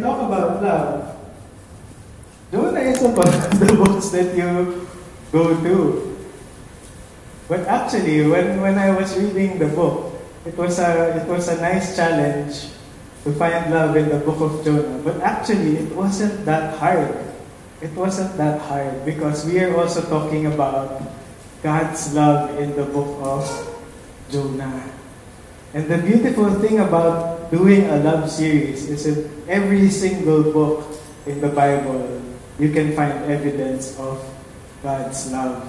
talk about love, one of the books that you go to. But actually, when, when I was reading the book, it was a it was a nice challenge to find love in the book of Jonah. But actually, it wasn't that hard. It wasn't that hard because we are also talking about God's love in the book of Jonah. And the beautiful thing about doing a love series is that every single book in the Bible, you can find evidence of God's love.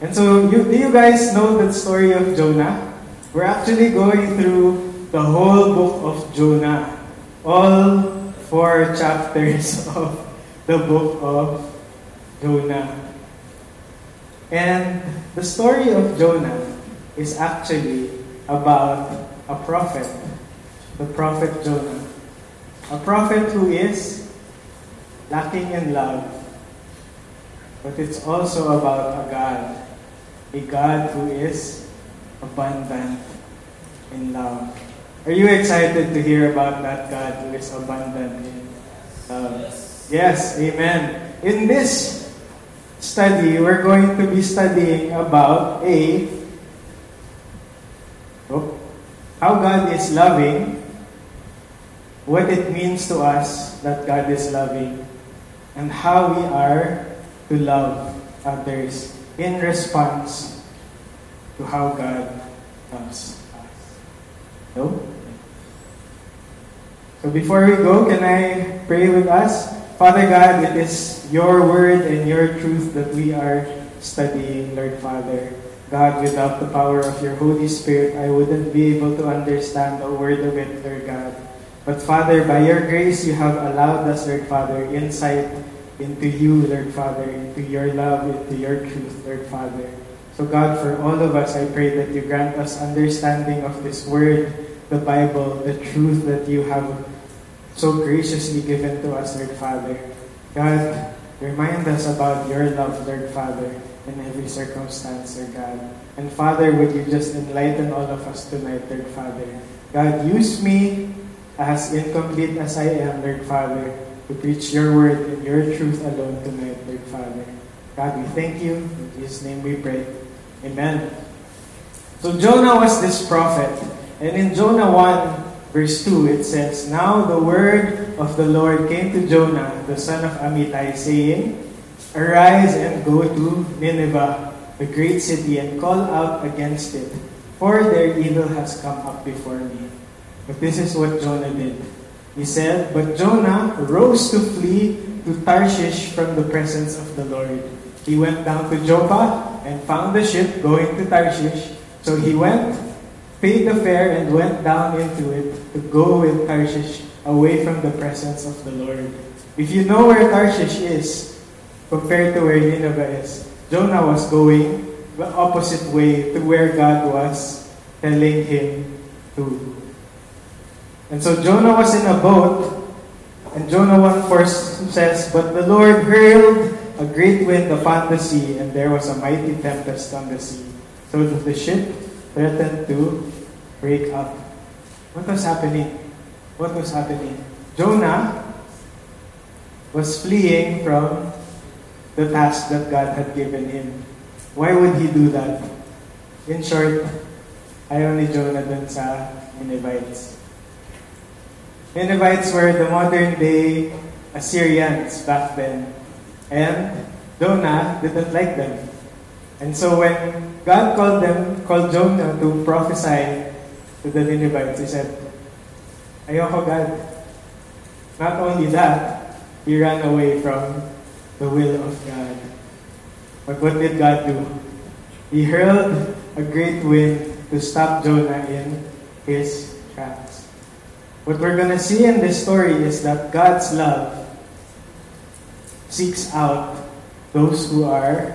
And so, you, do you guys know the story of Jonah? We're actually going through the whole book of Jonah, all four chapters of the book of Jonah. And the story of Jonah is actually about a prophet, the prophet Jonah. A prophet who is lacking in love, but it's also about a God a God who is abundant in love. Are you excited to hear about that God who is abundant in love? Yes, amen. In this study, we're going to be studying about a oh, how God is loving, what it means to us that God is loving, and how we are to love others in response to how God loves us. So before we go, can I pray with us? Father God, it is your word and your truth that we are studying, Lord Father. God, without the power of your Holy Spirit, I wouldn't be able to understand a word of it, Lord God. But Father, by your grace, you have allowed us, Lord Father, insight into you, Lord Father, into your love, into your truth, Lord Father. So, God, for all of us, I pray that you grant us understanding of this word, the Bible, the truth that you have so graciously given to us, Lord Father. God, remind us about your love, Lord Father, in every circumstance, Lord God. And Father, would you just enlighten all of us tonight, Lord Father. God, use me as incomplete as I am, Lord Father to preach your word and your truth alone to tonight, Lord Father. God, we thank you. In Jesus' name we pray. Amen. So Jonah was this prophet. And in Jonah 1, verse 2, it says, Now the word of the Lord came to Jonah, the son of Amittai, saying, Arise and go to Nineveh, the great city, and call out against it, for their evil has come up before me. But this is what Jonah did. He said, But Jonah rose to flee to Tarshish from the presence of the Lord. He went down to Joppa and found the ship going to Tarshish. So he went, paid the fare, and went down into it to go with Tarshish away from the presence of the Lord. If you know where Tarshish is compared to where Nineveh is, Jonah was going the opposite way to where God was telling him to and so Jonah was in a boat, and Jonah 1 first says, But the Lord hurled a great wind upon the sea, and there was a mighty tempest on the sea, so that the ship threatened to break up. What was happening? What was happening? Jonah was fleeing from the task that God had given him. Why would he do that? In short, ayaw ni Jonah dun sa Ninevites. Ninevites were the modern day Assyrians back then. And Jonah didn't like them. And so when God called them, called Jonah to prophesy to the Ninevites, he said, Ayoko God. Not only that, he ran away from the will of God. But what did God do? He hurled a great wind to stop Jonah in his tracks. What we're going to see in this story is that God's love seeks out those who are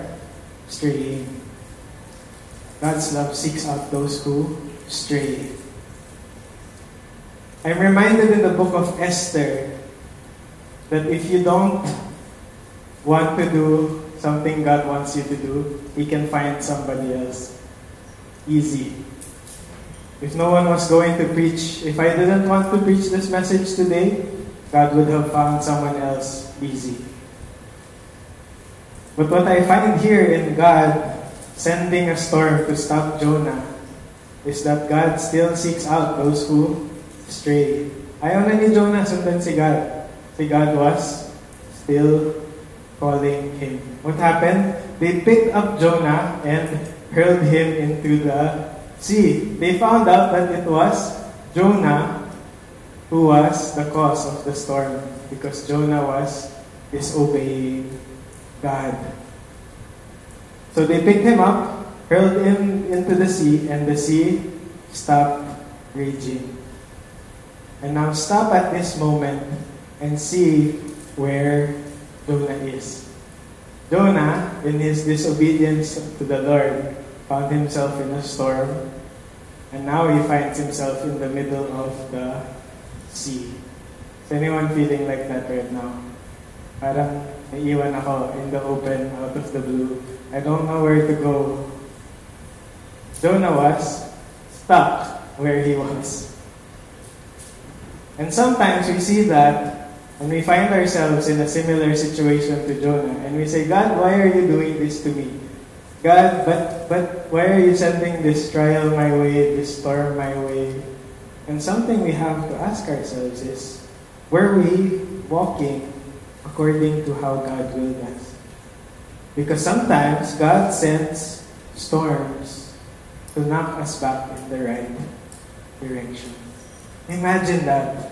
straying. God's love seeks out those who stray. I'm reminded in the book of Esther that if you don't want to do something God wants you to do, He can find somebody else. Easy. If no one was going to preach, if I didn't want to preach this message today, God would have found someone else busy. But what I find here in God sending a storm to stop Jonah is that God still seeks out those who stray. Ayaw na ni Jonah sundan si God. Si God was still calling him. What happened? They picked up Jonah and hurled him into the sea. They found out that it was Jonah who was the cause of the storm because Jonah was disobeying God. So they picked him up, hurled him into the sea, and the sea stopped raging. And now stop at this moment and see where Jonah is. Jonah, in his disobedience to the Lord, found himself in a storm, and now he finds himself in the middle of the sea. Is anyone feeling like that right now? Parang naiiwan ako in the open, out of the blue. I don't know where to go. Jonah was stuck where he was. And sometimes we see that when we find ourselves in a similar situation to Jonah and we say, God, why are you doing this to me? God, but, but why are you sending this trial my way, this storm my way? And something we have to ask ourselves is, were we walking according to how God willed us? Because sometimes God sends storms to knock us back in the right direction. Imagine that.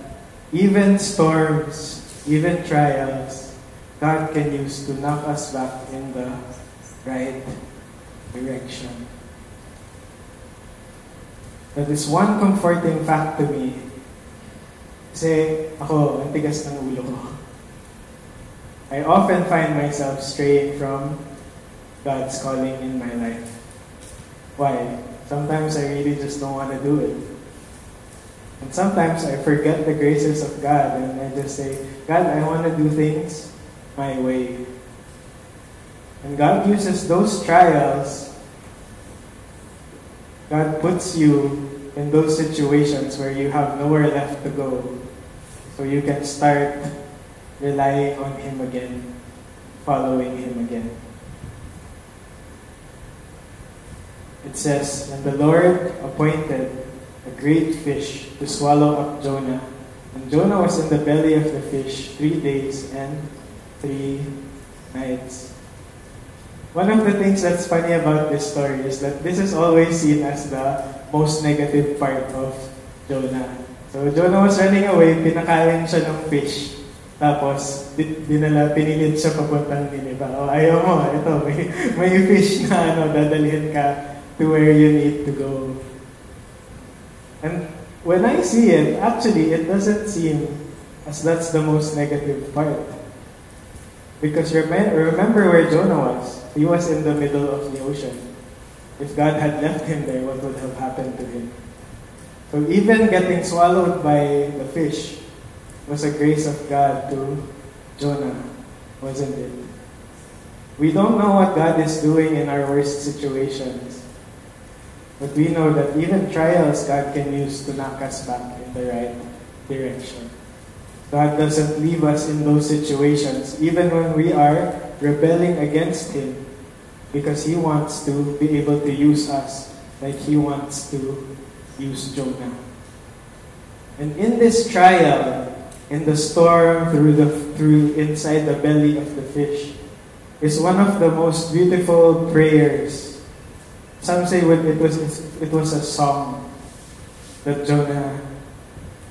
Even storms, even trials, God can use to knock us back in the right direction. That is one comforting fact to me. Kasi ako, ang tigas ng ulo ko. I often find myself straying from God's calling in my life. Why? Sometimes I really just don't want to do it. And sometimes I forget the graces of God and I just say, God, I want to do things my way. And God uses those trials, God puts you in those situations where you have nowhere left to go. So you can start relying on Him again, following Him again. It says, And the Lord appointed a great fish to swallow up Jonah. And Jonah was in the belly of the fish three days and three nights. One of the things that's funny about this story is that this is always seen as the most negative part of Jonah. So Jonah was running away, pinakain siya ng fish. Tapos, dinala, pinilit siya papuntang Nineveh. O, ayaw mo, ito, may, may fish na ano, dadalhin ka to where you need to go. And when I see it, actually, it doesn't seem as that's the most negative part. Because remember where Jonah was. He was in the middle of the ocean. If God had left him there, what would have happened to him? So even getting swallowed by the fish was a grace of God to Jonah, wasn't it? We don't know what God is doing in our worst situations. But we know that even trials God can use to knock us back in the right direction. God doesn't leave us in those situations, even when we are rebelling against Him, because He wants to be able to use us like He wants to use Jonah. And in this trial, in the storm, through the through inside the belly of the fish, is one of the most beautiful prayers. Some say it was it was a song that Jonah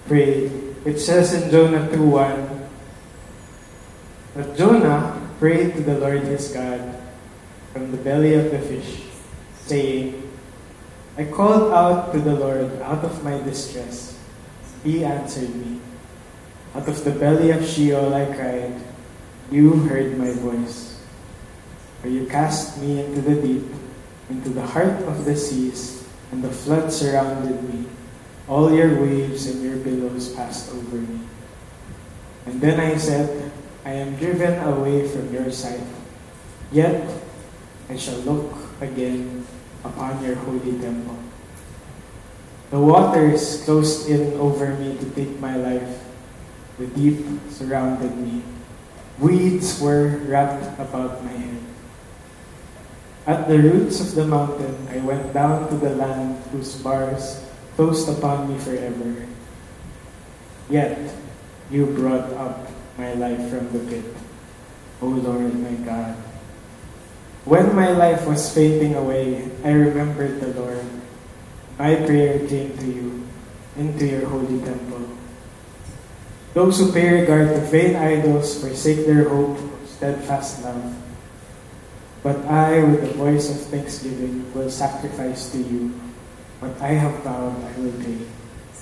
prayed. It says in Jonah 2:1 that Jonah prayed to the Lord his God from the belly of the fish, saying, I called out to the Lord out of my distress. He answered me. Out of the belly of Sheol I cried, You heard my voice. For you cast me into the deep, into the heart of the seas, and the flood surrounded me. All your waves and your billows passed over me. And then I said, I am driven away from your sight. Yet I shall look again upon your holy temple. The waters closed in over me to take my life. The deep surrounded me. Weeds were wrapped about my head. At the roots of the mountain, I went down to the land whose bars closed upon me forever. Yet you brought up my life from the pit, O Lord my God. When my life was fading away, I remembered the Lord. My prayer came to you, into your holy temple. Those who pay regard to vain idols forsake their hope of steadfast love. But I, with the voice of thanksgiving, will sacrifice to you. What I have vowed, I will pay.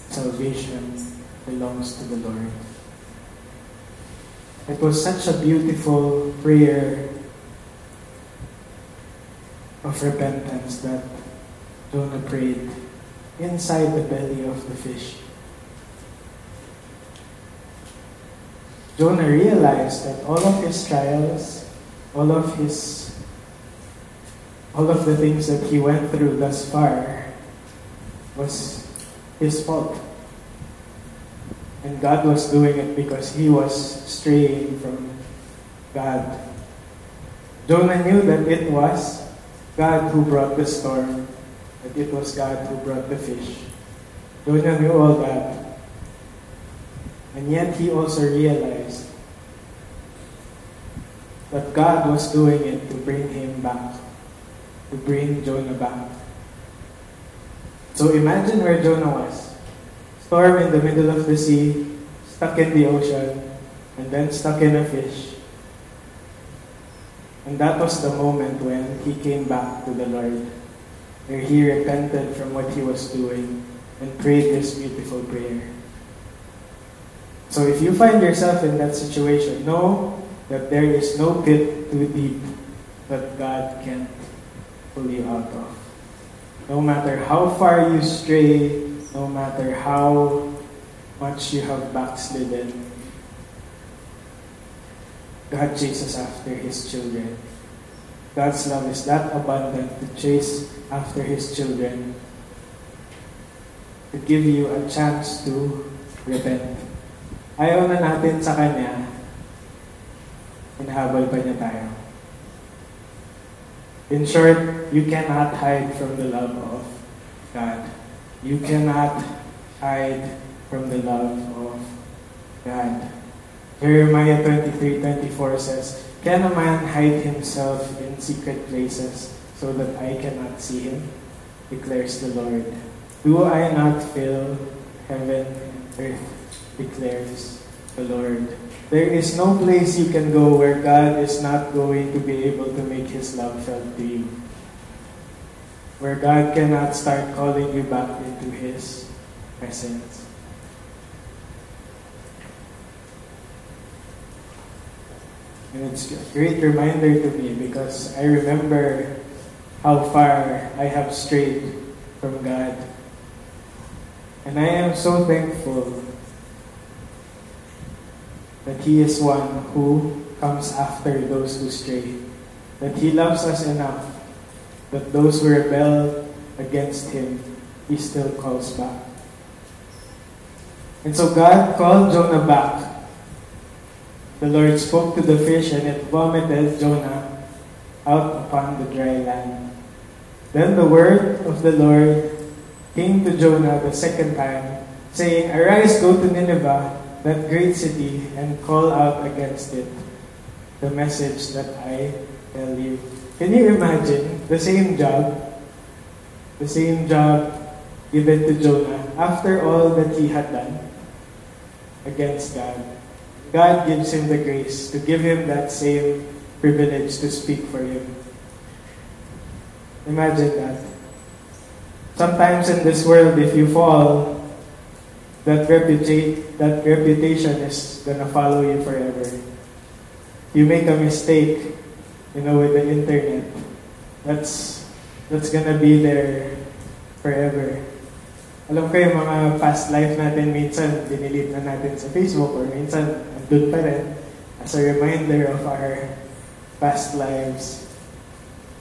Salvation belongs to the Lord. It was such a beautiful prayer of repentance that Jonah prayed inside the belly of the fish. Jonah realized that all of his trials, all of his all of the things that he went through thus far was his fault. And God was doing it because he was straying from God. Jonah knew that it was God who brought the storm, that it was God who brought the fish. Jonah knew all that. And yet he also realized that God was doing it to bring him back, to bring Jonah back. So imagine where Jonah was. Storm in the middle of the sea, stuck in the ocean, and then stuck in a fish. And that was the moment when he came back to the Lord, where he repented from what he was doing and prayed this beautiful prayer. So if you find yourself in that situation, know that there is no pit too deep that God can't pull you out of. No matter how far you stray, no matter how much you have backslidden, God chases after His children. God's love is that abundant to chase after His children, to give you a chance to repent. Ayaw na natin sa Kanya, hinahabol pa niya tayo. In short, you cannot hide from the love of God. You cannot hide from the love of God. Jeremiah 23:24 says, Can a man hide himself in secret places so that I cannot see him? Declares the Lord. Do I not fill heaven and earth? Declares the Lord. There is no place you can go where God is not going to be able to make His love felt to you. Where God cannot start calling you back into His presence. And it's a great reminder to me because I remember how far I have strayed from God. And I am so thankful that He is one who comes after those who stray. That He loves us enough that those who rebel against Him, He still calls back. And so God called Jonah back. The Lord spoke to the fish and it vomited Jonah out upon the dry land. Then the word of the Lord came to Jonah the second time, saying, Arise, go to Nineveh, that great city, and call out against it the message that I tell you. Can you imagine the same job, the same job given to Jonah after all that he had done against God? God gives him the grace to give him that same privilege to speak for him. Imagine that. Sometimes in this world, if you fall, that, reputa- that reputation is going to follow you forever. You make a mistake, you know, with the internet, that's, that's going to be there forever. Alam ko yung mga past life natin, minsan dinelete na natin sa Facebook or minsan andun pa rin as a reminder of our past lives.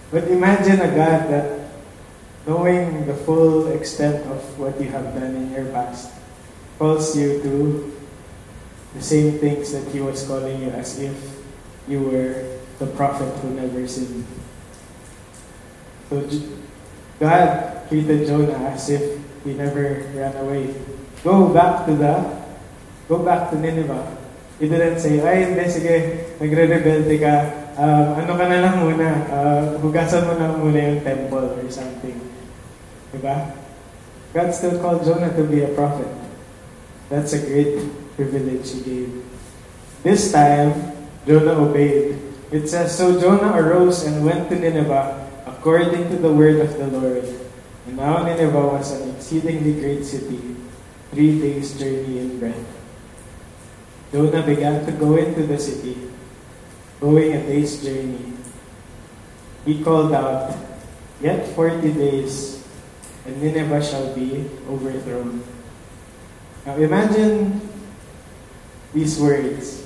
But imagine a God that knowing the full extent of what you have done in your past calls you to the same things that he was calling you as if you were the prophet who never sinned. So God treated Jonah as if he never ran away. Go back to the, go back to Nineveh. He didn't say, ay hindi, sige, nagre-rebelde ka, um, ano ka na lang muna, uh, hugasan mo na muna yung temple or something. Diba? God still called Jonah to be a prophet. That's a great privilege he gave. This time, Jonah obeyed. It says, So Jonah arose and went to Nineveh according to the word of the Lord. And now Nineveh was an exceedingly great city, three days' journey in breadth. Jonah began to go into the city, going a day's journey. He called out, Yet forty days, and Nineveh shall be overthrown. Now imagine these words,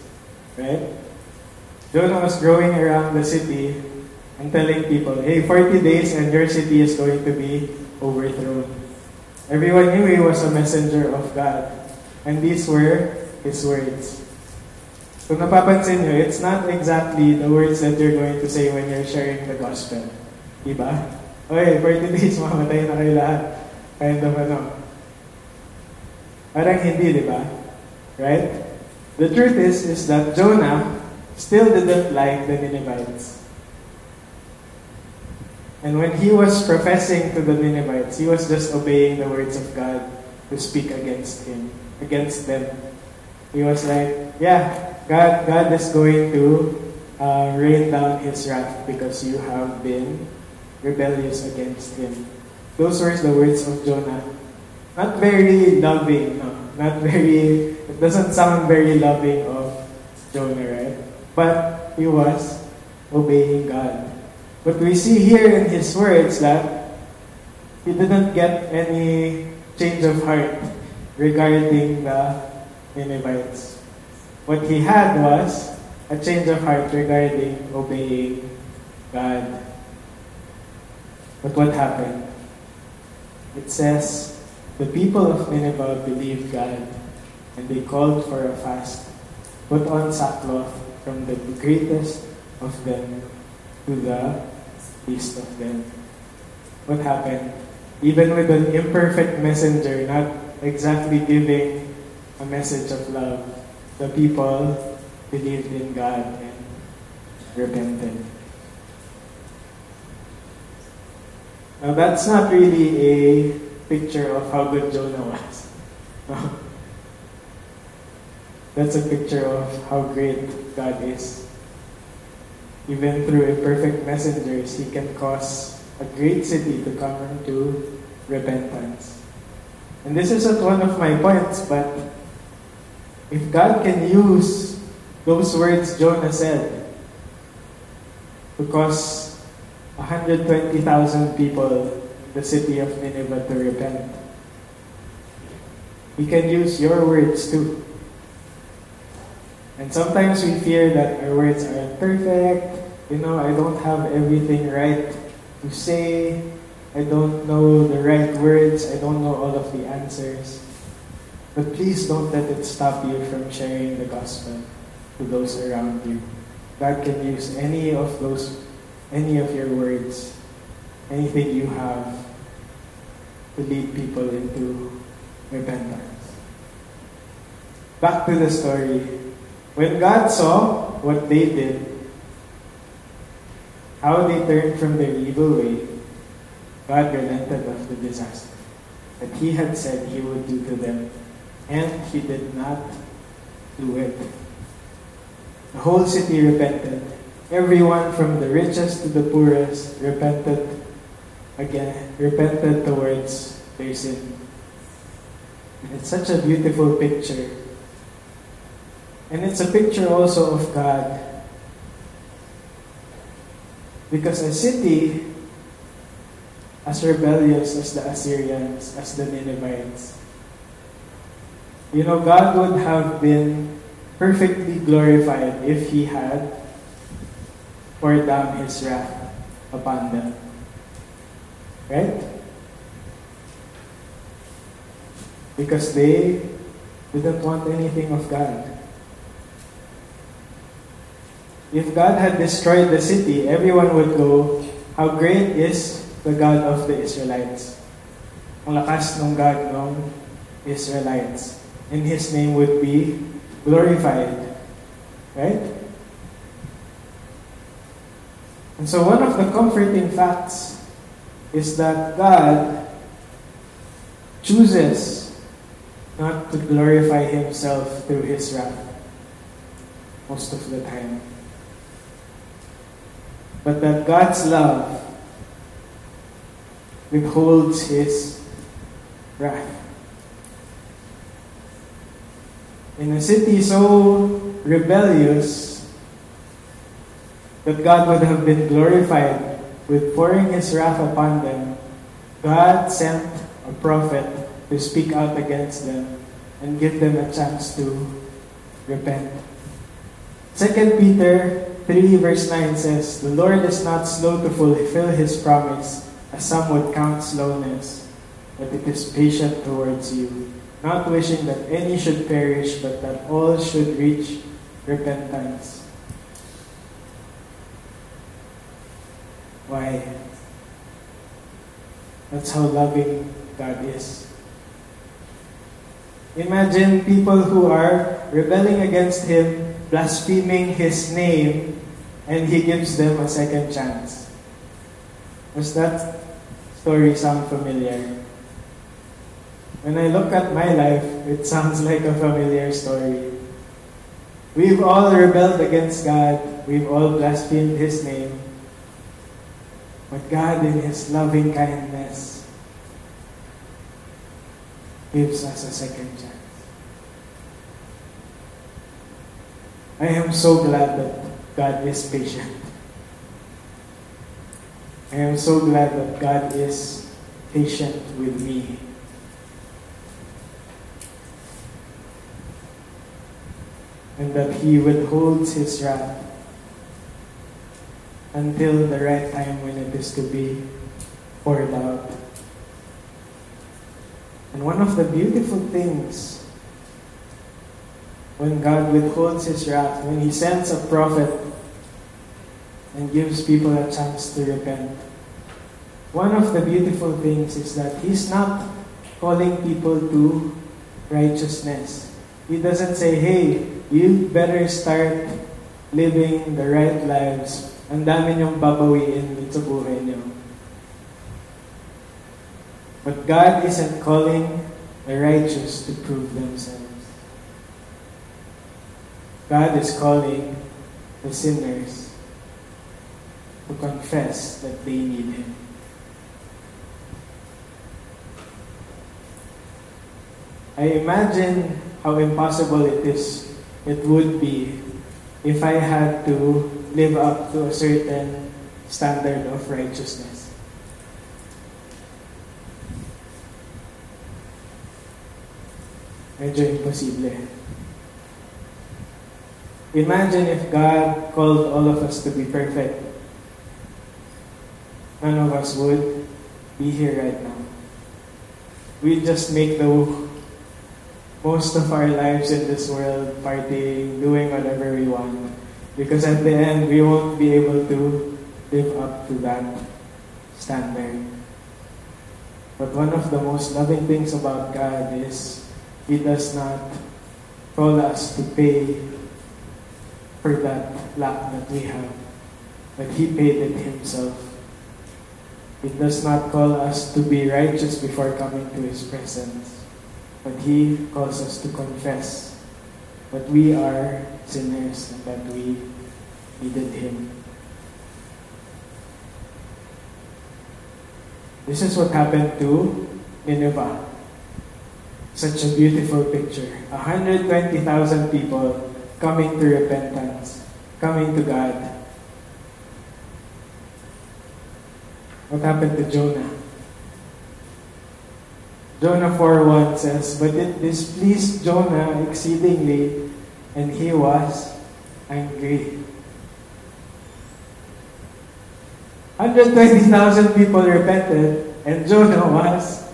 right? Jonah was growing around the city and telling people, hey, 40 days and your city is going to be overthrown. Everyone knew he was a messenger of God. And these were his words. Kung napapansin nyo, it's not exactly the words that you're going to say when you're sharing the gospel. Diba? Okay, 40 days, mamatay na kayo lahat. Kind of ano. Parang hindi, di ba? Right? The truth is, is that Jonah still didn't like the Ninevites. And when he was professing to the Ninevites, he was just obeying the words of God to speak against him, against them. He was like, yeah, God, God is going to uh, rain down his wrath because you have been rebellious against him. Those were the words of Jonah. Not very loving, no. Not very, it doesn't sound very loving of Jonah, right? But he was obeying God. But we see here in his words that he didn't get any change of heart regarding the Ninevites. What he had was a change of heart regarding obeying God. But what happened? It says, the people of Nineveh believed God, and they called for a fast, put on sackcloth from the greatest of them to the least of them. What happened? Even with an imperfect messenger, not exactly giving a message of love, the people believed in God and repented. Now, that's not really a picture of how good Jonah was. that's a picture of how great God is. Even through imperfect messengers, He can cause a great city to come into repentance. And this isn't one of my points, but if God can use those words Jonah said to cause 120,000 people the city of Nineveh to repent, He can use your words too. And sometimes we fear that our words aren't perfect. You know, I don't have everything right to say. I don't know the right words. I don't know all of the answers. But please don't let it stop you from sharing the gospel to those around you. God can use any of those, any of your words, anything you have to lead people into repentance. Back to the story. When God saw what they did, how they turned from their evil way, God relented of the disaster that He had said He would do to them, and He did not do it. The whole city repented. Everyone from the richest to the poorest repented again, repented towards their sin. And it's such a beautiful picture. And it's a picture also of God. Because a city as rebellious as the Assyrians, as the Ninevites, you know, God would have been perfectly glorified if He had poured down His wrath upon them. Right? Because they didn't want anything of God. if God had destroyed the city, everyone would go, How great is the God of the Israelites. Ang lakas ng God ng Israelites. And His name would be glorified. Right? And so one of the comforting facts is that God chooses not to glorify Himself through His wrath most of the time but that God's love withholds his wrath. In a city so rebellious that God would have been glorified with pouring his wrath upon them, God sent a prophet to speak out against them and give them a chance to repent. 2 Peter 3 verse 9 says, The Lord is not slow to fulfill his promise, as some would count slowness, but it is patient towards you, not wishing that any should perish, but that all should reach repentance. Why? That's how loving God is. Imagine people who are rebelling against Him, blaspheming His name, and he gives them a second chance. Does that story sound familiar? When I look at my life, it sounds like a familiar story. We've all rebelled against God. We've all blasphemed His name. But God, in His loving kindness, gives us a second chance. I am so glad that God is patient. I am so glad that God is patient with me. And that He withholds His wrath until the right time when it is to be poured out. And one of the beautiful things when God withholds his wrath, when he sends a prophet and gives people a chance to repent. One of the beautiful things is that he's not calling people to righteousness. He doesn't say, hey, you better start living the right lives. Ang dami niyong babawiin sa buhay niyo. But God isn't calling the righteous to prove themselves. God is calling the sinners to confess that they need Him. I imagine how impossible it is, it would be if I had to live up to a certain standard of righteousness. Medyo imposible. Imagine if God called all of us to be perfect. None of us would be here right now. We just make the most of our lives in this world partying, doing whatever we want. Because at the end, we won't be able to live up to that standard. But one of the most loving things about God is He does not call us to pay for that lack that we have. But He paid it Himself. He does not call us to be righteous before coming to His presence, but He calls us to confess that we are sinners and that we needed Him. This is what happened to Nineveh. Such a beautiful picture. 120,000 people coming to repentance, coming to God. What happened to Jonah? Jonah 4.1 says, But it displeased Jonah exceedingly, and he was angry. 120,000 people repented, and Jonah was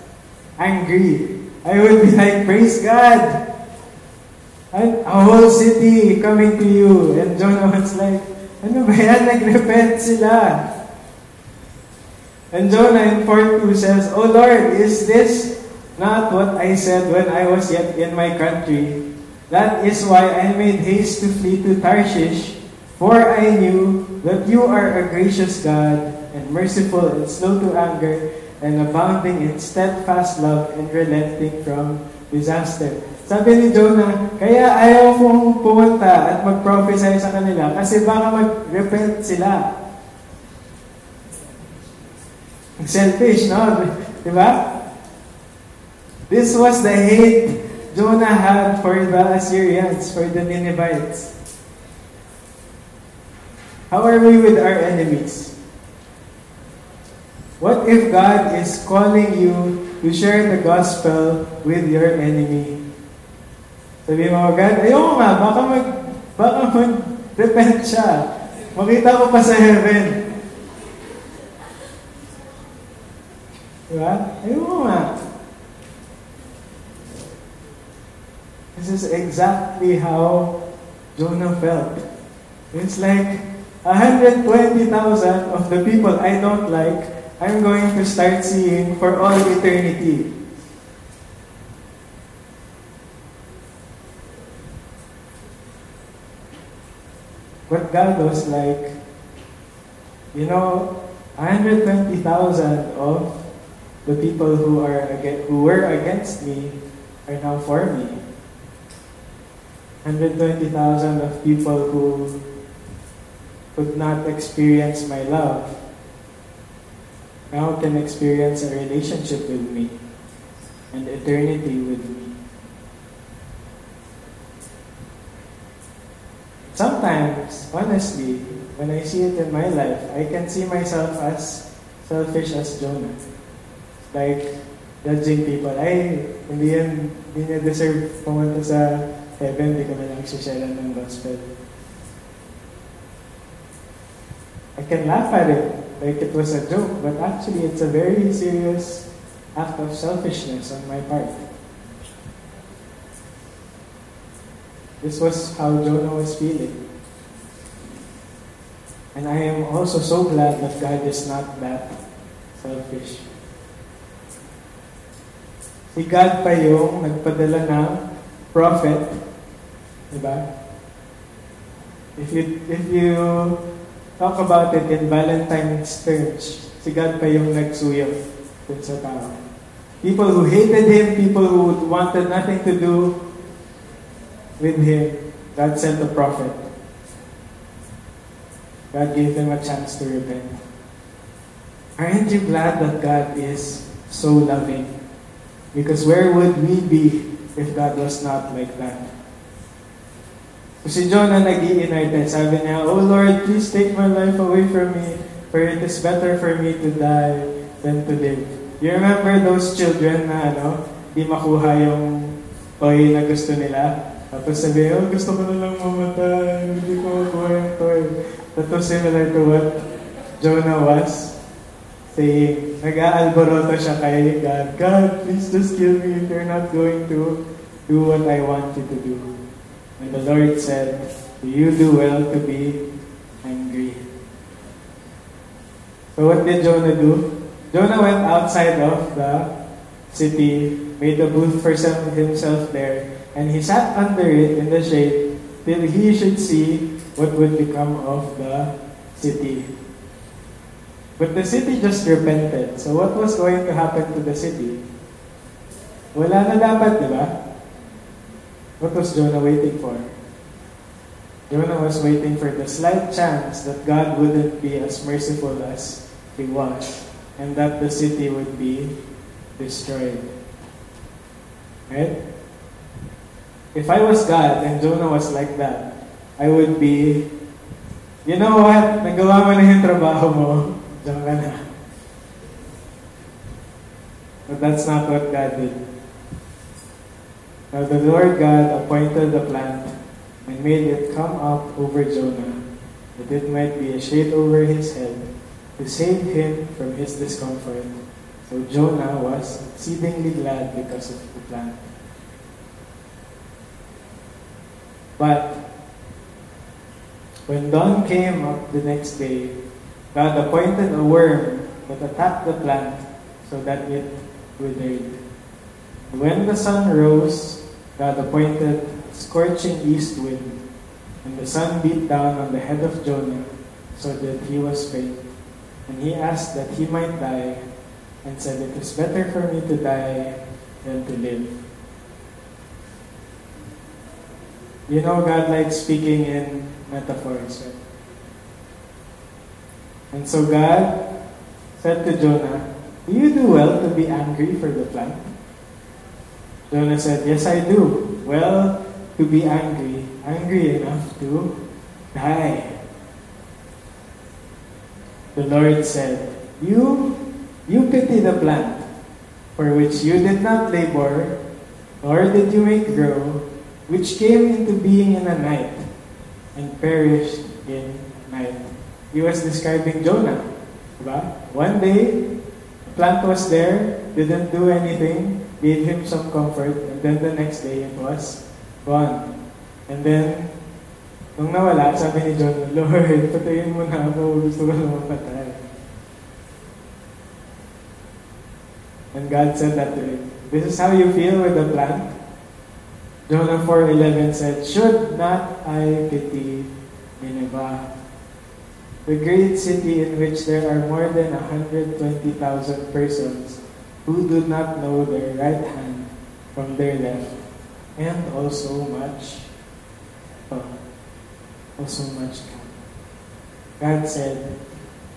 angry. I would be like, Praise God! a whole city coming to you. And Jonah was like, Ano ba yan? Nag-repent sila. And Jonah in part 2 says, O Lord, is this not what I said when I was yet in my country? That is why I made haste to flee to Tarshish, for I knew that you are a gracious God and merciful and slow to anger and abounding in steadfast love and relenting from disaster. Sabi ni Jonah, kaya ayaw kong pumunta at mag-prophesy sa kanila kasi baka mag-repent sila. Selfish, no? Di ba? This was the hate Jonah had for the Assyrians, for the Ninevites. How are we with our enemies? What if God is calling you to share the gospel with your enemy? Sabi mo, God, ayoko nga, baka mag, baka mag-repent siya. Makita ko pa sa heaven. Diba? Ayoko nga. This is exactly how Jonah felt. It's like 120,000 of the people I don't like, I'm going to start seeing for all eternity. But God was like, you know, 120,000 of the people who are against, who were against me are now for me. 120,000 of people who could not experience my love now can experience a relationship with me and eternity with me. Sometimes, honestly, when I see it in my life, I can see myself as selfish as Jonah. Like, judging people, ay, hindi yan, hindi niya deserve pumunta sa heaven, na lang share ng gospel. I can laugh at it like it was a joke, but actually it's a very serious act of selfishness on my part. This was how Jonah was feeling. And I am also so glad that God is not that selfish. Si God pa yung nagpadala ng prophet. Diba? If you, if you talk about it in Valentine's terms, si God pa yung nagsuyo dun sa tao. People who hated Him, people who wanted nothing to do with Him, God sent a prophet. God gave them a chance to repent. Aren't you glad that God is so loving? Because where would we be if God was not like that? So si Jonah nag-i-united. Sabi niya, Oh Lord, please take my life away from me, for it is better for me to die than to live. You remember those children na ano, di makuha yung toy na gusto nila? Tapos sabi, oh, gusto ko na lang mamatay, hindi ko makuha yung toy. That was similar to what Jonah was saying. Nag-aalboroto siya kay God, God, please just kill me if you're not going to do what I want you to do. And the Lord said, you do well to be angry. So what did Jonah do? Jonah went outside of the city, made a booth for himself there, and he sat under it in the shade till he should see what would become of the city. But the city just repented. So what was going to happen to the city? Wala na dapat, di ba? What was Jonah waiting for? Jonah was waiting for the slight chance that God wouldn't be as merciful as he was and that the city would be destroyed. Right? If I was God and Jonah was like that, I would be, you know what? Nagawa mo na yung trabaho mo. Diyan ka na. But that's not what God did. Now the Lord God appointed the plant and made it come up over Jonah, that it might be a shade over his head, to save him from his discomfort. So Jonah was exceedingly glad because of the plant. But When dawn came up the next day, God appointed a worm that attacked the plant so that it withered. When the sun rose, God appointed a scorching east wind, and the sun beat down on the head of Jonah so that he was faint. And he asked that he might die, and said, It is better for me to die than to live. You know, God likes speaking in metaphors, right? And so God said to Jonah, Do you do well to be angry for the plant? Jonah said, Yes, I do. Well, to be angry, angry enough to die. The Lord said, You, you pity the plant, for which you did not labor, nor did you make grow, which came into being in a night, and perished in a night. He was describing Jonah. Diba? One day, plant was there, didn't do anything, gave him some comfort, and then the next day it was gone. And then, nung nawala, sabi ni Jonah, Lord, patayin mo na ako, gusto ko na mapatay. And God said that to him. This is how you feel with the plant? Jonah 4.11 said, Should not I pity Nineveh, the great city in which there are more than 120,000 persons who do not know their right hand from their left, and also much, oh, also much God said,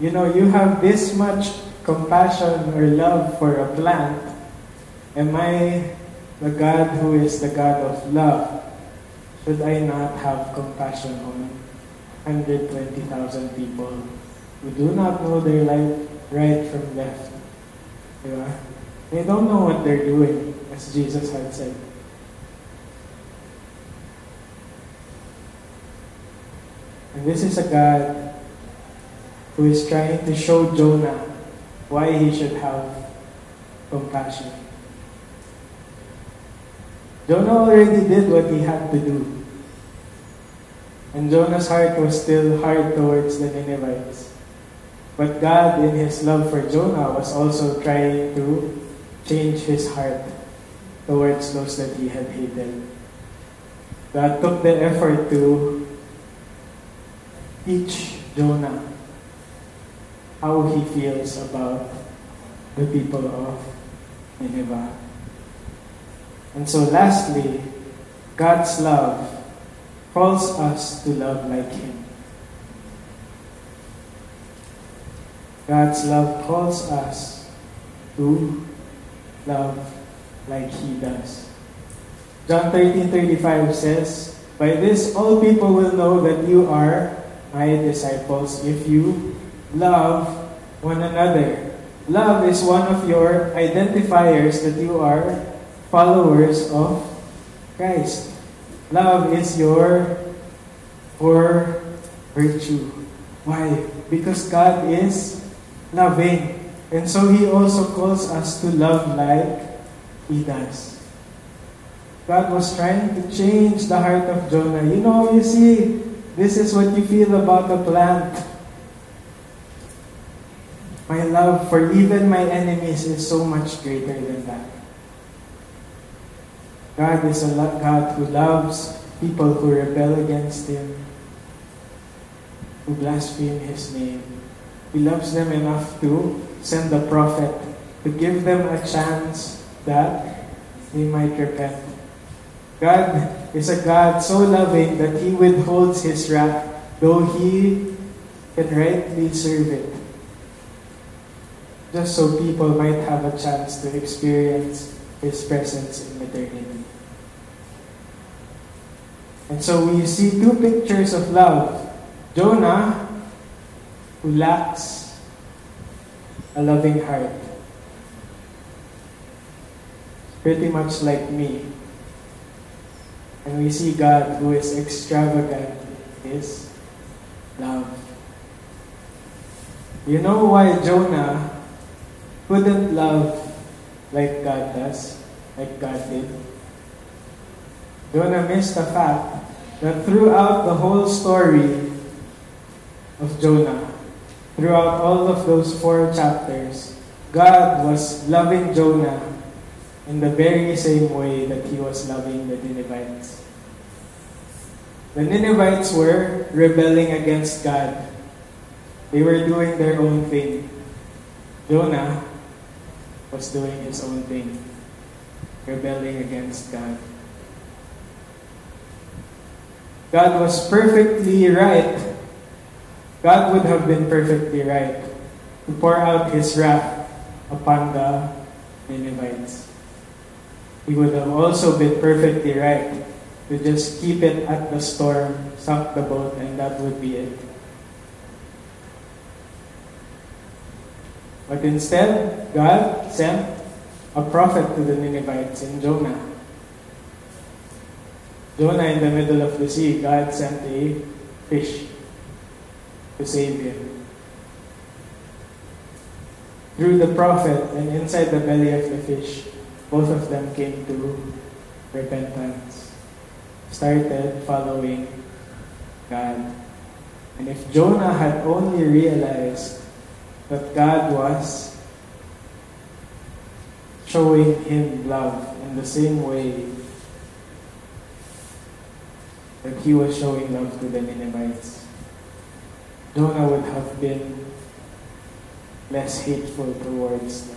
You know, you have this much compassion or love for a plant. Am I the God who is the God of love? Should I not have compassion on 120,000 people who do not know their life right from left? Diba? They don't know what they're doing, as Jesus had said. And this is a God who is trying to show Jonah why he should have compassion. Jonah already did what he had to do. And Jonah's heart was still hard towards the Ninevites. But God, in his love for Jonah, was also trying to change his heart towards those that he had hated. God took the effort to teach Jonah how he feels about the people of Nineveh. And so, lastly, God's love calls us to love like Him. God's love calls us to love like He does. John 13 35 says, By this all people will know that you are my disciples if you love one another. Love is one of your identifiers that you are followers of Christ. Love is your core virtue. Why? Because God is loving. And so He also calls us to love like He does. God was trying to change the heart of Jonah. You know, you see, this is what you feel about the plant. My love for even my enemies is so much greater than that. God is a God who loves people who rebel against Him, who blaspheme His name. He loves them enough to send a prophet to give them a chance that they might repent. God is a God so loving that He withholds His wrath, though He can rightly serve it just so people might have a chance to experience His presence in eternity. And so we see two pictures of love. Jonah, who lacks a loving heart. Pretty much like me. And we see God who is extravagant in His love. You know why Jonah couldn't love like God does, like God did. Jonah missed the fact that throughout the whole story, of Jonah, throughout all of those four chapters, God was loving Jonah in the very same way that he was loving the Ninevites. The Ninevites were rebelling against God. They were doing their own thing. Jonah was doing his own thing, rebelling against God. God was perfectly right. God would have been perfectly right to pour out his wrath upon the Ninevites. He would have also been perfectly right to just keep it at the storm, sunk the boat, and that would be it. But instead, God sent a prophet to the Ninevites in Jonah. Jonah in the middle of the sea, God sent a fish to save him. Through the prophet and inside the belly of the fish, both of them came to repentance, started following God. And if Jonah had only realized that God was showing him love in the same way that he was showing love to the Ninevites, Jonah would have been less hateful towards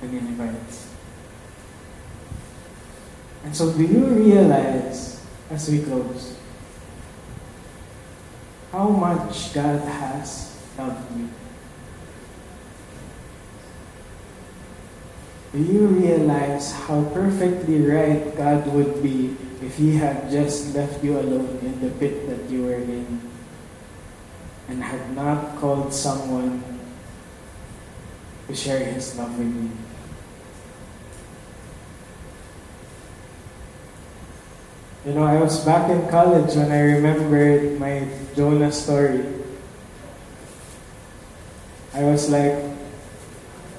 the, Ninevites. And so, do you realize, as we close, how much God has loved you? Do you realize how perfectly right God would be if He had just left you alone in the pit that you were in and had not called someone to share His love with you? You know, I was back in college when I remembered my Jonah story. I was like,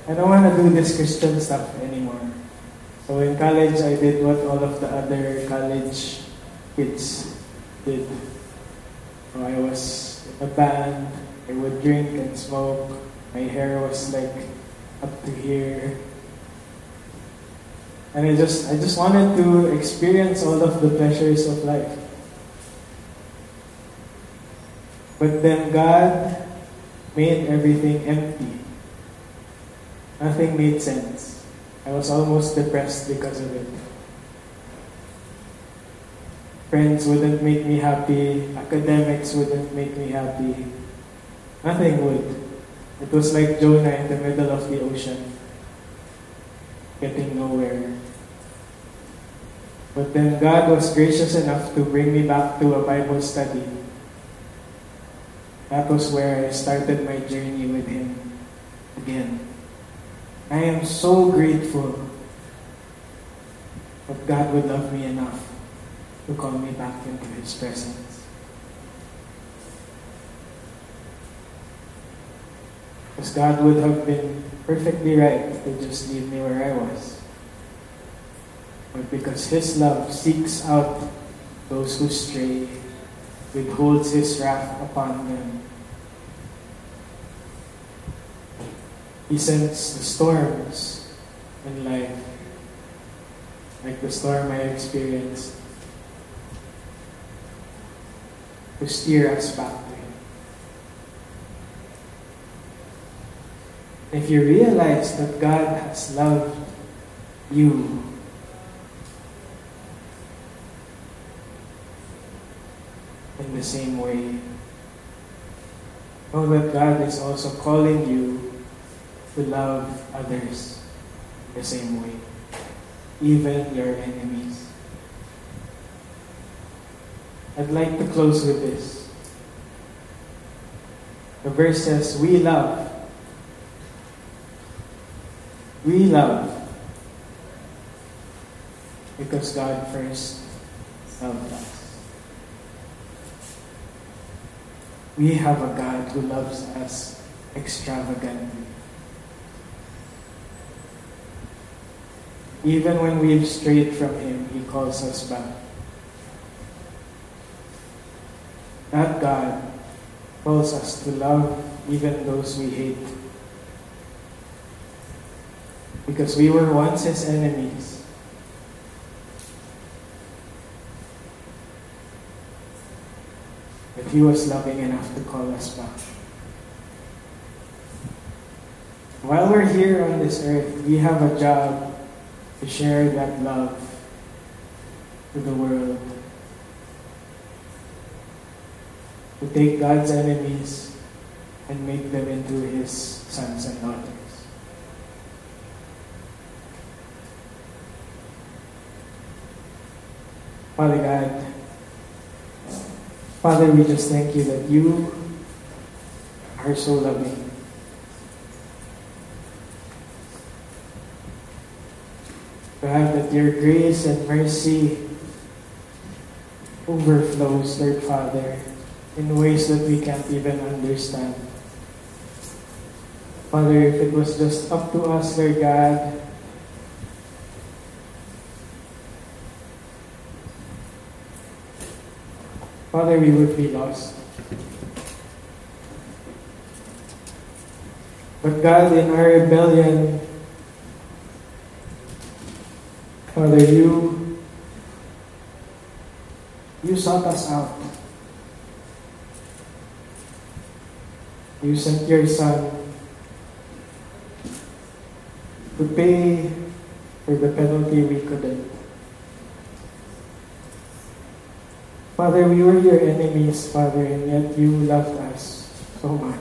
I don't want to do this Christian stuff anymore. So in college, I did what all of the other college kids did. So I was in a band, I would drink and smoke. My hair was like up to here. And I just I just wanted to experience all of the pleasures of life. But then God made everything empty. Nothing made sense. I was almost depressed because of it. Friends wouldn't make me happy. Academics wouldn't make me happy. Nothing would. It was like Jonah in the middle of the ocean, getting nowhere. But then God was gracious enough to bring me back to a Bible study. That was where I started my journey with Him again. I am so grateful that God would love me enough to call me back into His presence. Because God would have been perfectly right to just leave me where I was. But because His love seeks out those who stray, withholds His wrath upon them. He sends the storms in life, like the storm I experienced, to steer us back to Him. If you realize that God has loved you in the same way, know that God is also calling you to love others the same way, even your enemies. I'd like to close with this. The verse says, We love. We love because God first loved us. We have a God who loves us extravagantly. Even when we've strayed from Him, He calls us back. that God calls us to love even those we hate. Because we were once his enemies. But he was loving enough to call us back. While we're here on this earth, we have a job to share that love to the world. To take God's enemies and make them into His sons and daughters. Father God, Father, we just thank you that you are so loving. God, that your grace and mercy overflows, Lord Father, in ways that we can't even understand. Father, if it was just up to us, Lord God, Father, we would be lost. But God, in our rebellion, Father, you you sought us out. You sent your son to pay for the penalty we couldn't. Father, we were your enemies, Father, and yet you loved us so much.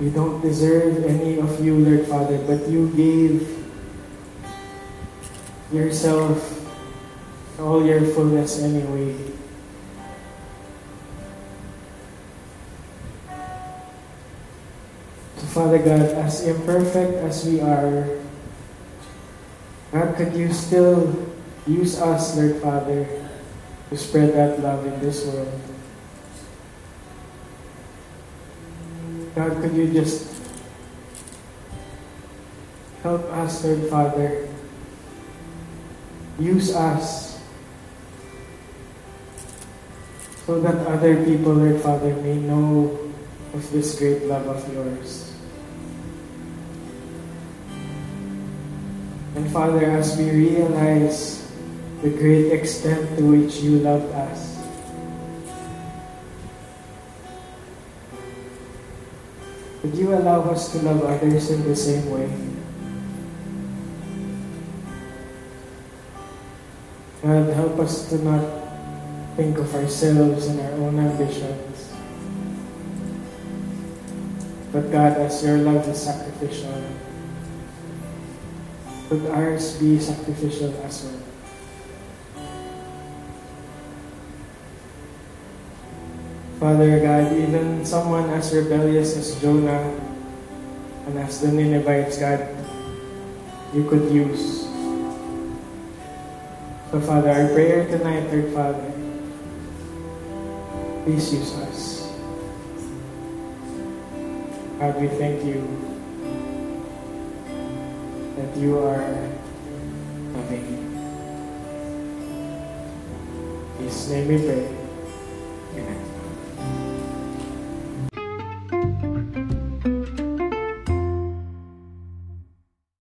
We don't deserve any of you, Lord Father, but you gave yourself all your fullness anyway. So, Father God, as imperfect as we are, God, could you still use us, Lord Father, to spread that love in this world? God, could you just help us, Lord Father, use us so that other people, Lord Father, may know of this great love of yours. And Father, as we realize the great extent to which you loved us, would you allow us to love others in the same way? God, help us to not think of ourselves and our own ambitions. But God, as your love is sacrificial, would ours be sacrificial as well? Father God, even someone as rebellious as Jonah and as the Ninevites, God, you could use. So, Father, our prayer tonight, Lord Father, please use us. God, we thank you that you are loving. In His name we pray. Amen.